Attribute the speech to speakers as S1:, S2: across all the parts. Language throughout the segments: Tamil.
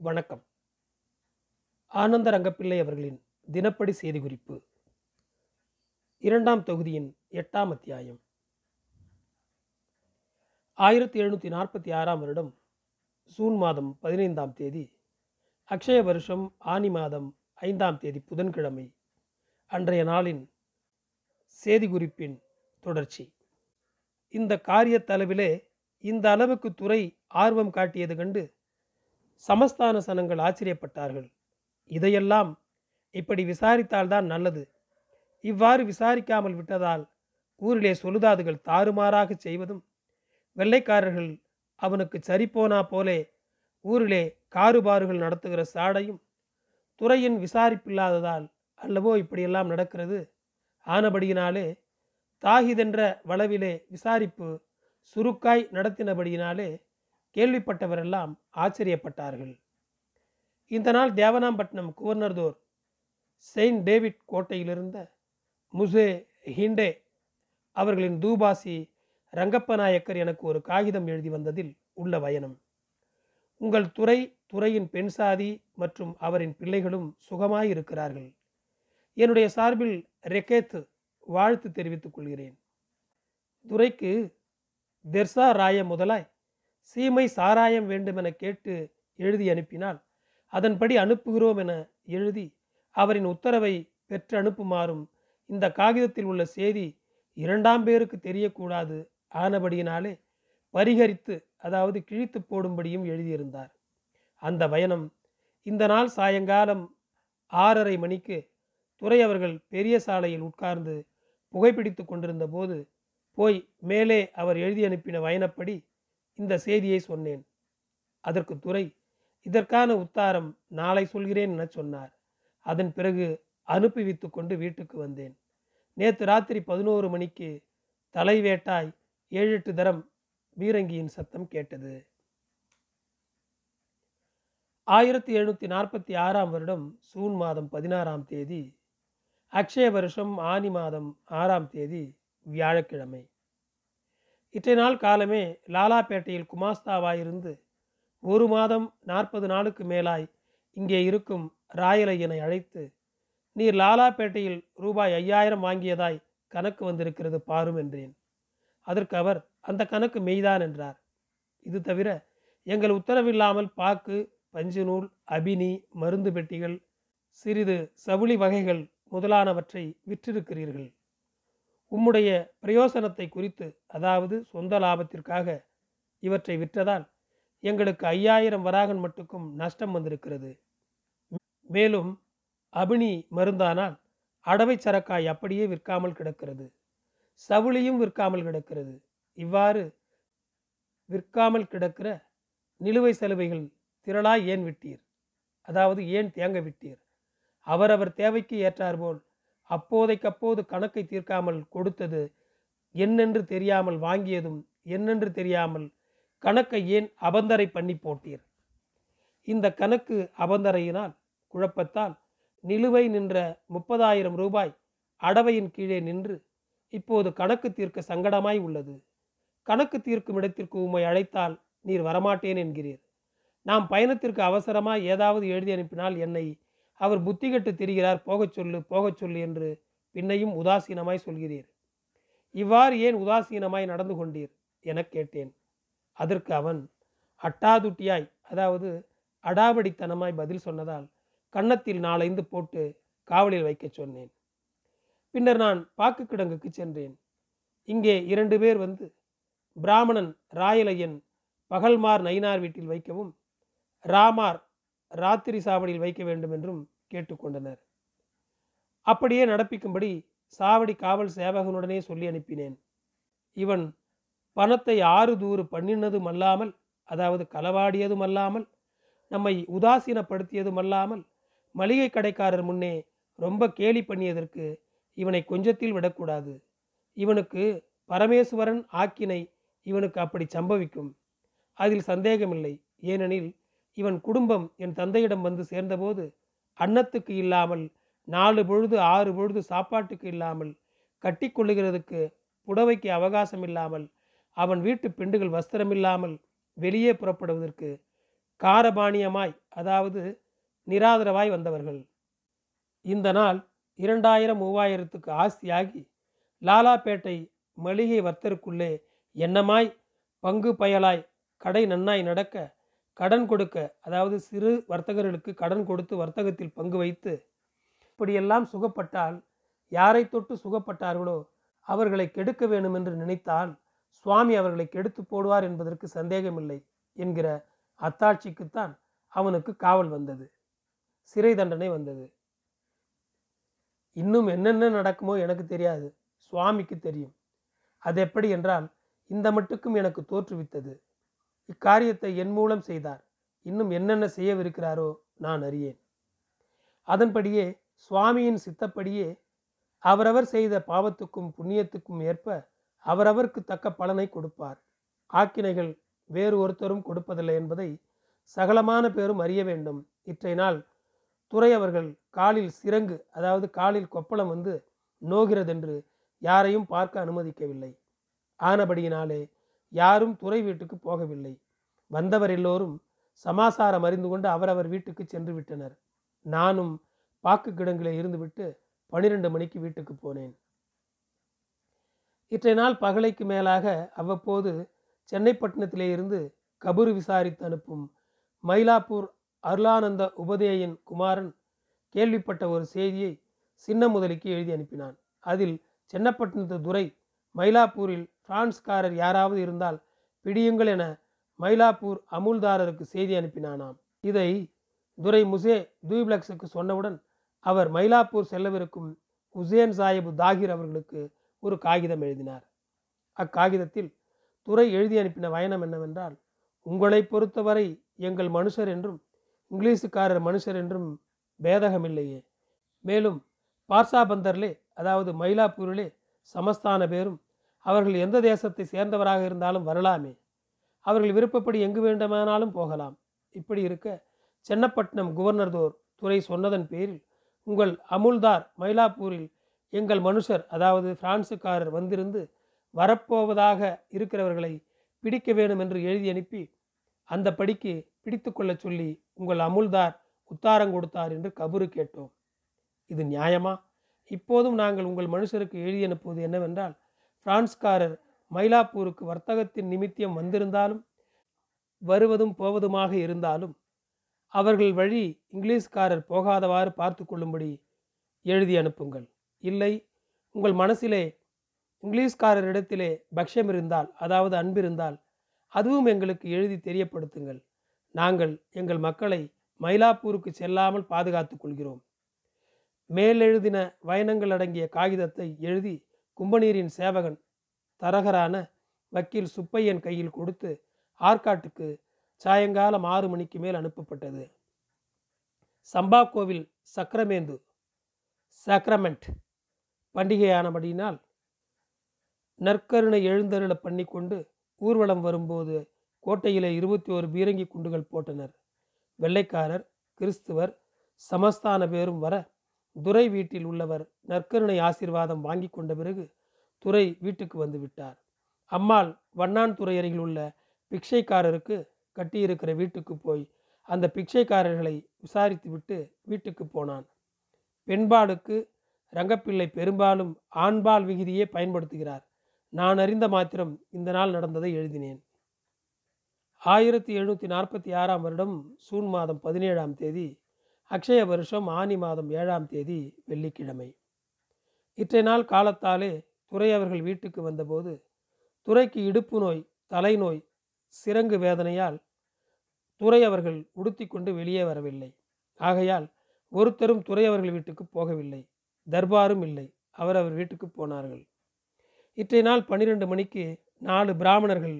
S1: வணக்கம். ஆனந்த ரங்கப்பிள்ளை அவர்களின் தினப்படி செய்தி குறிப்பு. இரண்டாம் தொகுதியின் எட்டாம் அத்தியாயம். ஆயிரத்தி எழுநூற்றி நாற்பத்தி ஆறாம் வருடம் சூன் மாதம் பதினைந்தாம் தேதி அக்ஷய வருஷம் ஆனி மாதம் ஐந்தாம் தேதி புதன்கிழமை அன்றைய நாளின் செய்தி குறிப்பின் தொடர்ச்சி. இந்த காரியத்தளவிலே இந்த அளவுக்கு துறை ஆர்வம் காட்டியது கண்டு சமஸ்தான சனங்கள் ஆச்சரியப்பட்டார்கள். இதையெல்லாம் இப்படி விசாரித்தால்தான் நல்லது. இவ்வாறு விசாரிக்காமல் விட்டதால் ஊரிலே சொலுதாதுகள் தாறுமாறாக செய்வதும் வெள்ளைக்காரர்கள் அவனுக்கு சரிப்போனா போலே ஊரிலே காறுபாறுகள் நடத்துகிற சாடையும் துறையின் விசாரிப்பில்லாததால் அல்லவோ இப்படியெல்லாம் நடக்கிறது? ஆனபடியினாலே தாகிதென்ற வளவிலே விசாரிப்பு சுருக்காய் நடத்தினபடியினாலே கேள்விப்பட்டவரெல்லாம் ஆச்சரியப்பட்டார்கள். இந்த நாள் தேவனாம்பட்டினம் குவர்னர்தோர் செயின்ட் டேவிட் கோட்டையிலிருந்த முசே ஹிண்டே அவர்களின் தூபாசி ரங்கப்ப நாயக்கர் எனக்கு ஒரு காகிதம் எழுதி வந்ததில் உள்ள வயனம் உங்கள் துறை துறையின் பெண் சாதி மற்றும் அவரின் பிள்ளைகளும் சுகமாயிருக்கிறார்கள். என்னுடைய சார்பில் ரெக்கேத் வாழ்த்து தெரிவித்துக் கொள்கிறேன். துரைக்கு தெர்சா ராய முதலாய் சீமை சாராயம் வேண்டுமென கேட்டு எழுதி அனுப்பினால் அதன்படி அனுப்புகிறோம் என எழுதி அவரின் உத்தரவை பெற்று அனுப்புமாறும் இந்த காகிதத்தில் உள்ள செய்தி இரண்டாம் பேருக்கு தெரியக்கூடாது ஆனபடியினாலே பரிகரித்து அதாவது கிழித்து போடும்படியும் எழுதியிருந்தார். அந்த பயணம் இந்த நாள் சாயங்காலம் ஆறரை மணிக்கு துறை அவர்கள் பெரிய சாலையில் உட்கார்ந்து புகைப்பிடித்து கொண்டிருந்த போது போய் மேலே அவர் எழுதி அனுப்பின வயனப்படி இந்த செய்தியை சொன்னேன். அதற்கு துறை இதற்கான உத்தாரம் நாளை சொல்கிறேன் என சொன்னார். அதன் பிறகு அனுப்பி வைத்து கொண்டு வீட்டுக்கு வந்தேன். நேற்று ராத்திரி பதினோரு மணிக்கு தலைவேட்டாய் ஏழு எட்டு தரம் பீரங்கியின் சத்தம் கேட்டது. ஆயிரத்தி எழுநூற்றி நாற்பத்தி ஆறாம் வருடம் சூன் மாதம் பதினாறாம் தேதி அக்ஷய வருஷம் ஆனி மாதம் ஆறாம் தேதி வியாழக்கிழமை. இற்றை நாள் காலமே லாலாப்பேட்டையில் குமாஸ்தாவாயிருந்து ஒரு மாதம் நாற்பது நாளுக்கு மேலாய் இங்கே இருக்கும் ராயலையனை அழைத்து நீர் லாலாப்பேட்டையில் ரூபாய் ஐயாயிரம் வாங்கியதாய் கணக்கு வந்திருக்கிறது பாரும் என்றேன். அதற்கு அவர் அந்த கணக்கு மெய்தான் என்றார். இது தவிர எங்கள் உத்தரவில்லாமல் பாக்கு பஞ்சு நூல் அபினி மருந்து பெட்டிகள் சிறிது சவுளி வகைகள் முதலானவற்றை விற்றிருக்கிறீர்கள். உம்முடைய பிரயோசனத்தை குறித்து அதாவது சொந்த லாபத்திற்காக இவற்றை விற்றதால் எங்களுக்கு ஐயாயிரம் வராகன் மட்டுக்கும் நஷ்டம் வந்திருக்கிறது. மேலும் அபினி மருந்தானால் அடவை சரக்காய் அப்படியே விற்காமல் கிடக்கிறது. சவுளியும் விற்காமல் கிடக்கிறது. இவ்வாறு விற்காமல் கிடக்கிற நிலுவை சலுவைகள் திரளாய் ஏன் விட்டீர்? அதாவது ஏன் தேங்க விட்டீர்? அவரவர் தேவைக்கு ஏற்றாற்போல் அப்போதைக்கப்போது கணக்கை தீர்க்காமல் கொடுத்தது என்னென்று தெரியாமல் வாங்கியதும் என்னென்று தெரியாமல் கணக்கை ஏன் அபந்தரை பண்ணி போட்டீர்? இந்த கணக்கு அபந்தரையினால் குழப்பத்தால் நிலுவை நின்ற முப்பதாயிரம் ரூபாய் அடவையின் கீழே நின்று இப்போது கணக்கு தீர்க்க சங்கடமாய் உள்ளது. கணக்கு தீர்க்கும் இடத்திற்கு உம்மை அழைத்தால் நீர் வரமாட்டேன் என்கிறீர். நாம் பயணத்திற்கு அவசரமாக ஏதாவது எழுதி அனுப்பினால் என்னை அவர் புத்திகட்டு திரிகிறார் போகச் சொல்லு போகச் சொல்லு என்று பின்னையும் உதாசீனமாய் சொல்கிறீர். இவ்வாறு ஏன் உதாசீனமாய் நடந்து கொண்டீர்? எனக் கேட்டேன். அதற்கு அவன் அட்டாதுட்டியாய் அதாவது அடாவடித்தனமாய் பதில் சொன்னதால் கன்னத்தில் நாலைந்து போட்டு காவலில் வைக்கச் சொன்னேன். பின்னர் நான் பாக்கு கிடங்குக்கு சென்றேன். இங்கே இரண்டு பேர் வந்து பிராமணன் ராயலையன் பகல்மார் நயினார் வீட்டில் வைக்கவும் ராமார் ராத்திரி சாவடியில் வைக்க வேண்டும் என்றும் கேட்டுக்கொண்டனர். அப்படியே நடப்பிக்கும்படி சாவடி காவல் சேவகனுடனே சொல்லி அனுப்பினேன். இவன் பணத்தை ஆறு தூறு பண்ணினதும் அல்லாமல் அதாவது களவாடியதும் அல்லாமல் நம்மை உதாசீனப்படுத்தியதும் அல்லாமல் மளிகை கடைக்காரர் முன்னே ரொம்ப கேலி பண்ணியதற்கு இவனை கொஞ்சத்தில் விடக்கூடாது. இவனுக்கு பரமேஸ்வரன் ஆக்கினை இவனுக்கு அப்படி சம்பவிக்கும். அதில் சந்தேகமில்லை. ஏனெனில் இவன் குடும்பம் என் தந்தையிடம் வந்து சேர்ந்தபோது அன்னத்துக்கு இல்லாமல் நாலு பொழுது ஆறு பொழுது சாப்பாட்டுக்கு இல்லாமல் கட்டிக்கொள்ளுகிறதுக்கு புடவைக்கு அவகாசம் இல்லாமல் அவன் வீட்டு பெண்டுகள் வஸ்திரமில்லாமல் வெளியே புறப்படுவதற்கு காரபாணியமாய் அதாவது நிராதரவாய் வந்தவர்கள். இந்த நாள் இரண்டாயிரம் மூவாயிரத்துக்கு ஆஸ்தியாகி லாலாபேட்டை மளிகை வர்த்தருக்குள்ளே எண்ணமாய் பங்கு பயலாய் கடை நன்னாய் நடக்க கடன் கொடுக்க அதாவது சிறு வர்த்தகர்களுக்கு கடன் கொடுத்து வர்த்தகத்தில் பங்கு வைத்து இப்படியெல்லாம் சுகப்பட்டால் யாரை தொட்டு சுகப்பட்டார்களோ அவர்களை கெடுக்க வேண்டும் என்று நினைத்தால் சுவாமி அவர்களை கெடுத்து போடுவார் என்பதற்கு சந்தேகமில்லை என்கிற அத்தாட்சிக்குத்தான் அவனுக்கு காவல் வந்தது. சிறை தண்டனை வந்தது. இன்னும் என்னென்ன நடக்குமோ எனக்கு தெரியாது. சுவாமிக்கு தெரியும். அது எப்படி என்றால் இந்த மட்டுக்கும் எனக்கு தோற்றுவித்தது. இக்காரியத்தை என் மூலம் செய்தார். இன்னும் என்னென்ன செய்யவிருக்கிறாரோ நான் அறியேன். அதன்படியே சுவாமியின் சித்தப்படியே அவரவர் செய்த பாவத்துக்கும் புண்ணியத்துக்கும் ஏற்ப அவரவருக்கு தக்க பலனை கொடுப்பார். ஆக்கினைகள் வேறு ஒருத்தரும் கொடுப்பதில்லை என்பதை சகலமான பேரும் அறிய வேண்டும். இற்றை நாள் துறை அவர்கள் காலில் சிறங்கு அதாவது காலில் கொப்பளம் வந்து நோகிறதென்று யாரையும் பார்க்க அனுமதிக்கவில்லை. ஆனபடியினாலே யாரும் துறை வீட்டுக்கு போகவில்லை. வந்தவர் எல்லோரும் சமாசாரம் அறிந்து கொண்டு அவரவர் வீட்டுக்கு சென்று விட்டனர். நானும் பாக்கு கிடங்கிலே இருந்துவிட்டு பனிரெண்டு மணிக்கு வீட்டுக்கு போனேன். இற்றை நாள் பகலைக்கு மேலாக அவ்வப்போது சென்னைப்பட்டினத்திலே இருந்து கபூர் விசாரித்து அனுப்பும் மயிலாப்பூர் அருளானந்த உபதேயன் குமாரன் கேள்விப்பட்ட ஒரு செய்தியை சின்ன முதலிக்கு எழுதி அனுப்பினான். அதில் சென்னப்பட்டினத்து துரை மயிலாப்பூரில் பிரான்ஸ்காரர் யாராவது இருந்தால் பிடியுங்கள் என மயிலாப்பூர் அமுல்தாரருக்கு செய்தி அனுப்பினானாம். இதை துரை முசே தூப்ளக்ஸுக்கு சொன்னவுடன் அவர் மயிலாப்பூர் செல்லவிருக்கும் உசேன் சாஹிப் தாகிர் அவர்களுக்கு ஒரு காகிதம் எழுதினார். அக்காகிதத்தில் துரை எழுதி அனுப்பின பயணம் என்னவென்றால் உங்களை பொறுத்தவரை எங்கள் மனுஷர் என்றும் இங்கிலீஷுக்காரர் மனுஷர் என்றும் பேதகமில்லையே. மேலும் பார்சாபந்தர்லே அதாவது மயிலாப்பூரிலே சமஸ்தான பேரும் அவர்கள் எந்த தேசத்தை சேர்ந்தவராக இருந்தாலும் வரலாமே. அவர்கள் விருப்பப்படி எங்கு வேண்டுமானாலும் போகலாம். இப்படி இருக்க சென்னப்பட்டினம் குவர்னர்தோர் துறை சொன்னதன் பேரில் உங்கள் அமுல்தார் மயிலாப்பூரில் எங்கள் மனுஷர் அதாவது பிரான்சுக்காரர் வந்திருந்து வரப்போவதாக இருக்கிறவர்களை பிடிக்க வேண்டும் என்று எழுதி அனுப்பி அந்த படிக்கு பிடித்து கொள்ள சொல்லி உங்கள் அமுல்தார் உத்தாரம் கொடுத்தார் என்று கபுரு கேட்டோம். இது நியாயமா? இப்போதும் நாங்கள் உங்கள் மனுஷருக்கு எழுதி அனுப்புவது என்னவென்றால் பிரான்ஸ்காரர் மயிலாப்பூருக்கு வர்த்தகத்தின் நிமித்தியம் வந்திருந்தாலும் வருவதும் போவதுமாக இருந்தாலும் அவர்கள் வழி இங்கிலீஷ்காரர் போகாதவாறு பார்த்து கொள்ளும்படி எழுதி அனுப்புங்கள். இல்லை உங்கள் மனசிலே இங்கிலீஷ்காரரிடத்திலே பக்ஷம் இருந்தால் அதாவது அன்பிருந்தால் அதுவும் எங்களுக்கு எழுதி தெரியப்படுத்துங்கள். நாங்கள் எங்கள் மக்களை மயிலாப்பூருக்கு செல்லாமல் பாதுகாத்துக் கொள்கிறோம். மேலெழுதின வயனங்கள் அடங்கிய காகிதத்தை எழுதி கும்பநீரின் சேவகன் தரகரான வக்கீல் சுப்பையன் கையில் கொடுத்து ஆற்காட்டுக்கு சாயங்காலம் ஆறு மணிக்கு மேல் அனுப்பப்பட்டது. சம்பா கோவில் சக்கரமேந்து சக்ரமெண்ட் பண்டிகையானபடியினால் நற்கருணை எழுந்தருள பண்ணி கொண்டு ஊர்வலம் வரும்போது கோட்டையிலே இருபத்தி ஓரு பீரங்கி குண்டுகள் போட்டனர். வெள்ளைக்காரர் கிறிஸ்துவர் சமஸ்தான பேரும் வர துரை வீட்டில் உள்ளவர் நற்கருணை ஆசீர்வாதம் வாங்கி கொண்ட பிறகு துறை வீட்டுக்கு வந்து விட்டார். அம்மாள் வண்ணான் துறை அருகில் உள்ள பிக்ஷைக்காரருக்கு கட்டியிருக்கிற வீட்டுக்கு போய் அந்த பிக்ஷைக்காரர்களை விசாரித்து விட்டு வீட்டுக்கு போனான். பெண்பாலுக்கு ரங்கப்பிள்ளை பெரும்பாலும் ஆண்பால் விகுதியே பயன்படுத்துகிறார். நான் அறிந்த மாத்திரம் இந்த நாள் நடந்ததை எழுதினேன். ஆயிரத்தி எழுநூற்றி நாற்பத்தி ஆறாம் வருடம் சூன் மாதம் பதினேழாம் தேதி அக்ஷய வருஷம் ஆனி மாதம் ஏழாம் தேதி வெள்ளிக்கிழமை. இற்றை நாள் காலத்தாலே துறை அவர்கள் வீட்டுக்கு வந்தபோது துறைக்கு இடுப்பு நோய் தலைநோய் சிறங்கு வேதனையால் துறை அவர்கள் உடுத்தி கொண்டு வெளியே வரவில்லை. ஆகையால் ஒருத்தரும் துறை அவர்கள் வீட்டுக்கு போகவில்லை. தர்பாரும் இல்லை. அவர் அவர் வீட்டுக்கு போனார்கள். இற்றை நாள் பன்னிரண்டு மணிக்கு நாலு பிராமணர்கள்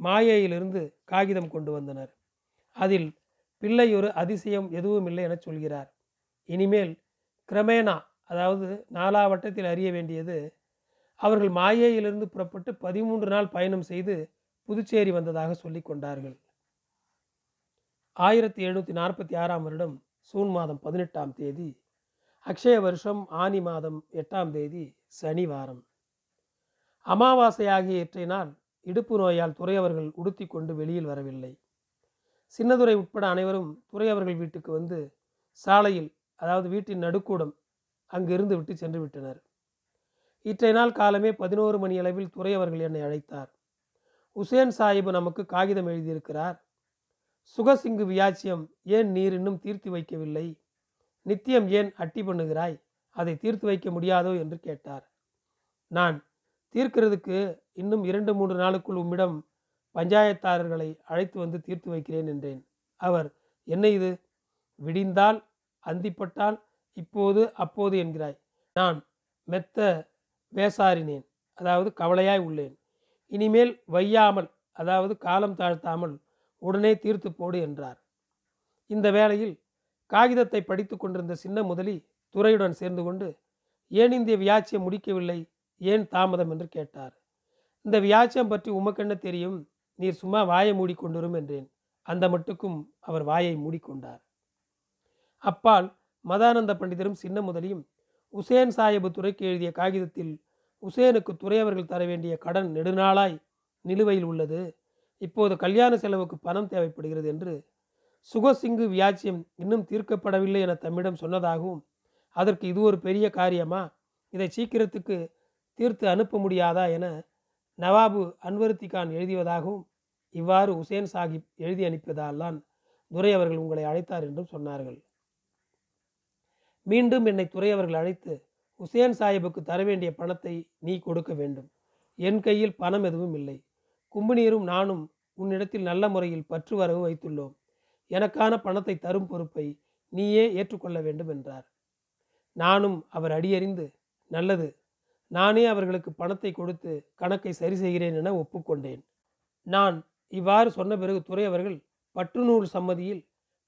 S1: மாயையிலிருந்து காகிதம் கொண்டு வந்தனர். அதில் பிள்ளை ஒரு அதிசயம் எதுவும் இல்லை என சொல்கிறார். இனிமேல் கிரமேணா அதாவது நாலா வட்டத்தில் அறிய வேண்டியது அவர்கள் மாயையிலிருந்து புறப்பட்டு பதிமூன்று நாள் பயணம் செய்து புதுச்சேரி வந்ததாக சொல்லி கொண்டார்கள். ஆயிரத்தி எழுநூற்றி நாற்பத்தி ஆறாம் வருடம் சூன் மாதம் பதினெட்டாம் தேதி அக்ஷய வருஷம் ஆனி மாதம் எட்டாம் தேதி சனிவாரம். அமாவாசையாகிய இற்றை நாள் இடுப்பு நோயால் துறையவர்கள் உடுத்தி கொண்டு வெளியில் வரவில்லை. சின்னதுரை உட்பட அனைவரும் துறையவர்கள் வீட்டுக்கு வந்து சாலையில் அதாவது வீட்டின் நடுக்கூடம் அங்கிருந்து விட்டு சென்று விட்டனர். இற்றை நாள் காலமே பதினோரு மணி அளவில் துறை அவர்கள் என்னை அழைத்தார். உசேன் சாஹிப் நமக்கு காகிதம் எழுதியிருக்கிறார். சுகசிங்கு வியாச்சியம் ஏன் நீர் இன்னும் தீர்த்து வைக்கவில்லை? நித்தியம் ஏன் அட்டி பண்ணுகிறாய்? அதை தீர்த்து வைக்க முடியாதோ என்று கேட்டார். நான் தீர்க்கிறதுக்கு இன்னும் இரண்டு மூன்று நாளுக்குள் உம்மிடம் பஞ்சாயத்தாரர்களை அழைத்து வந்து தீர்த்து வைக்கிறேன் என்றேன். அவர் என்ன இது? விடிந்தால் அந்திப்பட்டால் இப்போது அப்போது என்கிறாய். நான் மெத்த வேசாரினேன் அதாவது கவலையாய் உள்ளேன். இனிமேல் வையாமல் அதாவது காலம் தாழ்த்தாமல் உடனே தீர்த்து போடு என்றார். இந்த வேளையில் காகிதத்தை படித்து கொண்டிருந்த சின்ன முதலி துறையுடன் சேர்ந்து கொண்டு ஏன் இந்த வியாச்சியம் முடிக்கவில்லை? ஏன் தாமதம்? என்று கேட்டார். இந்த வியாச்சியம் பற்றி உமக்கென்ன தெரியும்? நீர் சும்மா வாயை மூடிக்கொண்டிரும் என்றேன். அந்த மட்டுக்கும் அவர் வாயை மூடிக்கொண்டார் அப்பால் மதானந்த பண்டிதரும் சின்ன முதலியும் உசேன் சாஹிபு துறைக்கு எழுதிய காகிதத்தில் உசேனுக்கு துறை அவர்கள் தர வேண்டிய கடன் நெடுநாளாய் நிலுவையில் உள்ளது. இப்போது கல்யாண செலவுக்கு பணம் தேவைப்படுகிறது என்று சுகசிங்கு வியாச்சியம் இன்னும் தீர்க்கப்படவில்லை என தம்மிடம் சொன்னதாகவும் அதற்கு இது ஒரு பெரிய காரியமா? இதை சீக்கிரத்துக்கு தீர்த்து அனுப்ப முடியாதா என நவாபு அன்வருத்தி கான் எழுதியதாகவும் இவ்வாறு உசேன் சாஹிப் எழுதி அனுப்பியதால் தான் துரை அவர்கள் உங்களை அழைத்தார் என்றும் சொன்னார்கள். மீண்டும் என்னை துரை அவர்கள் அழைத்து உசேன் சாஹிபுக்கு தர வேண்டிய பணத்தை நீ கொடுக்க வேண்டும். என் கையில் பணம் எதுவும் இல்லை. கும்புநீரும் நானும் உன்னிடத்தில் நல்ல முறையில் பற்று வரவு வைத்துள்ளோம். எனக்கான பணத்தை தரும் பொறுப்பை நீயே ஏற்றுக்கொள்ள வேண்டும் என்றார். நானும் அவர் அடியறிந்து நல்லது. நானே அவர்களுக்கு பணத்தை கொடுத்து கணக்கை சரி செய்கிறேன் என ஒப்புக்கொண்டேன். நான் இவ்வாறு சொன்ன பிறகு துறை அவர்கள் பட்டுநூல் சம்மதியில்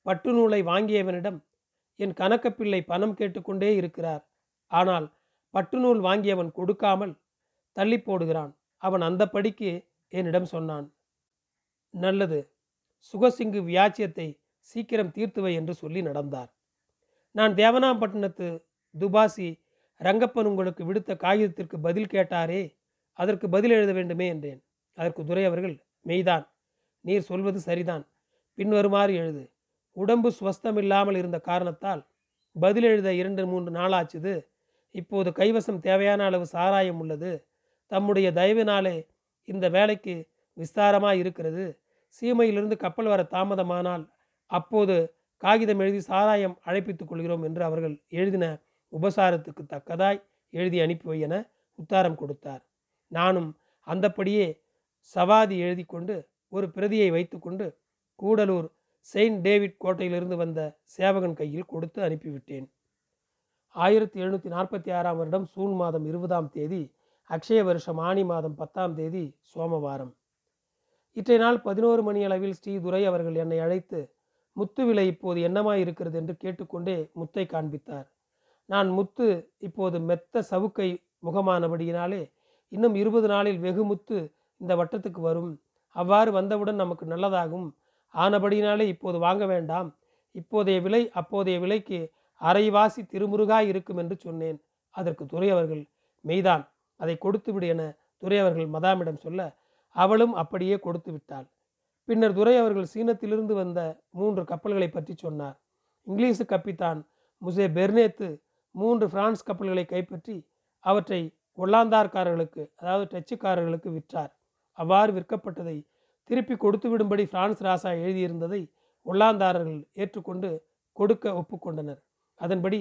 S1: பட்டுநூலை வாங்கியவனிடம் என் கணக்கப்பிள்ளை பணம் கேட்டுக்கொண்டே இருக்கிறார். ஆனால் பட்டுநூல் வாங்கியவன் கொடுக்காமல் தள்ளி போடுகிறான். அவன் அந்த படிக்கு என்னிடம் சொன்னான் நல்லது சுகசிங்கு வியாச்சியத்தை சீக்கிரம் தீர்த்துவை என்று சொல்லி நடந்தார். நான் தேவனாம்பட்டினத்து துபாசி ரங்கப்பன் உங்களுக்கு விடுத்த காகிதத்திற்கு பதில் கேட்டாரே அதற்கு பதில் எழுத வேண்டுமே என்றேன். அதற்கு துரை அவர்கள் மெய்தான் நீர் சொல்வது சரிதான். பின்வருமாறு எழுது. உடம்பு சுவஸ்தமில்லாமல் இருந்த காரணத்தால் பதில் எழுத இரண்டு மூன்று நாளாச்சுது. இப்போது கைவசம் தேவையான அளவு சாராயம் உள்ளது. தம்முடைய தயவினாலே இந்த வேலைக்கு விஸ்தாரமாக இருக்கிறது. சீமையிலிருந்து கப்பல் வர தாமதமானால் அப்போது காகிதம் எழுதி சாராயம் அழைப்பித்துக் கொள்கிறோம் என்று அவர்கள் எழுதின உபசாரத்துக்கு தக்கதாய் எழுதி அனுப்பி என உத்தாரம் கொடுத்தார். நானும் அந்தப்படியே சவாதி எழுதி கொண்டு ஒரு பிரதியை வைத்துக்கொண்டு கூடலூர் செயின்ட் டேவிட் கோட்டையிலிருந்து வந்த சேவகன் கையில் கொடுத்து அனுப்பிவிட்டேன். ஆயிரத்தி எழுநூற்றி நாற்பத்தி ஆறாம் வருடம் சூன் மாதம் இருபதாம் தேதி அக்ஷய வருஷம் ஆணி மாதம் பத்தாம் தேதி சோமவாரம். இற்றை நாள் பதினோரு மணி அளவில் ஸ்ரீதுரை அவர்கள் என்னை அழைத்து முத்து விலை இப்போது என்னமாய் இருக்கிறது? என்று கேட்டுக்கொண்டே முத்தை காண்பித்தார். நான் முத்து இப்போது மெத்த சவுக்கை முகமானபடியினாலே இன்னும் இருபது நாளில் வெகு முத்து இந்த வட்டத்துக்கு வரும். அவ்வாறு வந்தவுடன் நமக்கு நல்லதாகும். ஆனபடியினாலே இப்போது வாங்க வேண்டாம். இப்போதைய விலை அப்போதைய விலைக்கு அரைவாசி திருமுருகாய் இருக்கும் என்று சொன்னேன். அதற்கு துரை அவர்கள் மெய்தான் அதை கொடுத்துவிடு என துரை அவர்கள் மதாமிடம் சொல்ல அவளும் அப்படியே கொடுத்து விட்டாள். பின்னர் துரை அவர்கள் சீனத்திலிருந்து வந்த மூன்று கப்பல்களை பற்றி சொன்னார். இங்கிலீஷு கப்பித்தான் முசே பெர்னேத்து மூன்று பிரான்ஸ் கப்பல்களை கைப்பற்றி அவற்றை ஒல்லாந்தார்காரர்களுக்கு அதாவது டச்சுக்காரர்களுக்கு விற்றார். அவ்வாறு விற்கப்பட்டதை திருப்பி கொடுத்து விடும்படி பிரான்ஸ் ராசா எழுதியிருந்ததை ஒல்லாந்தாரர்கள் ஏற்றுக்கொண்டு கொடுக்க ஒப்புக்கொண்டனர். அதன்படி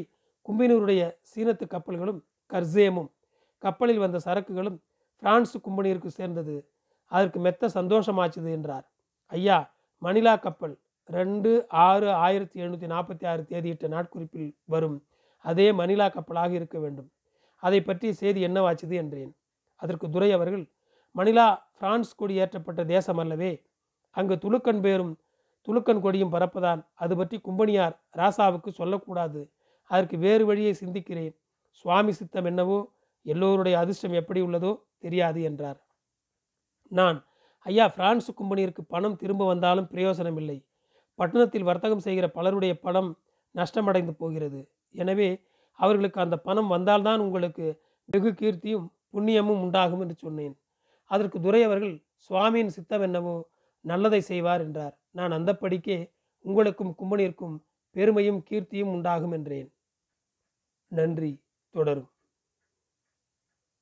S1: கும்பினூருடைய சீனத்து கப்பல்களும் கர்சேமும் கப்பலில் வந்த சரக்குகளும் பிரான்ஸ் கும்பனியிற்கு சேர்ந்தது. அதற்கு மெத்த சந்தோஷமாச்சுது என்றார். ஐயா மணிலா கப்பல் ரெண்டு ஆறு ஆயிரத்தி எழுநூற்றி நாற்பத்தி ஆறு தேதியிட்ட நாட்குறிப்பில் வரும். அதே மணிலா கப்பலாக இருக்க வேண்டும். அதை பற்றிய செய்தி என்னவாச்சுது என்றேன். அதற்கு துரை அவர்கள் மணிலா பிரான்ஸ் கொடி ஏற்றப்பட்ட தேசம் அல்லவே. அங்கு துலுக்கன் பேரும் துலுக்கன் கொடியும் பறப்பதால் அது பற்றி கும்பனியார் ராசாவுக்கு சொல்லக்கூடாது. அதற்கு வேறு வழியை சிந்திக்கிறேன். சுவாமி சித்தம் என்னவோ எல்லோருடைய அதிர்ஷ்டம் எப்படி உள்ளதோ தெரியாது என்றார். நான் ஐயா பிரான்ஸ் கும்பனியருக்கு பணம் திரும்ப வந்தாலும் பிரயோசனம் இல்லை பட்டணத்தில் வர்த்தகம் செய்கிற பலருடைய பணம் நஷ்டமடைந்து போகிறது. எனவே அவர்களுக்கு அந்த பணம் வந்தால்தான் உங்களுக்கு வெகு கீர்த்தியும் புண்ணியமும் உண்டாகும் என்று சொன்னேன். அதற்கு துரை அவர்கள் சுவாமியின் சித்தம் என்னவோ நல்லதை செய்வார் என்றார். நான் அந்தப்படிக்கே உங்களுக்கும் கும்பனிற்கும் பெருமையும் கீர்த்தியும் உண்டாகும் என்றேன். நன்றி. தொடரும்.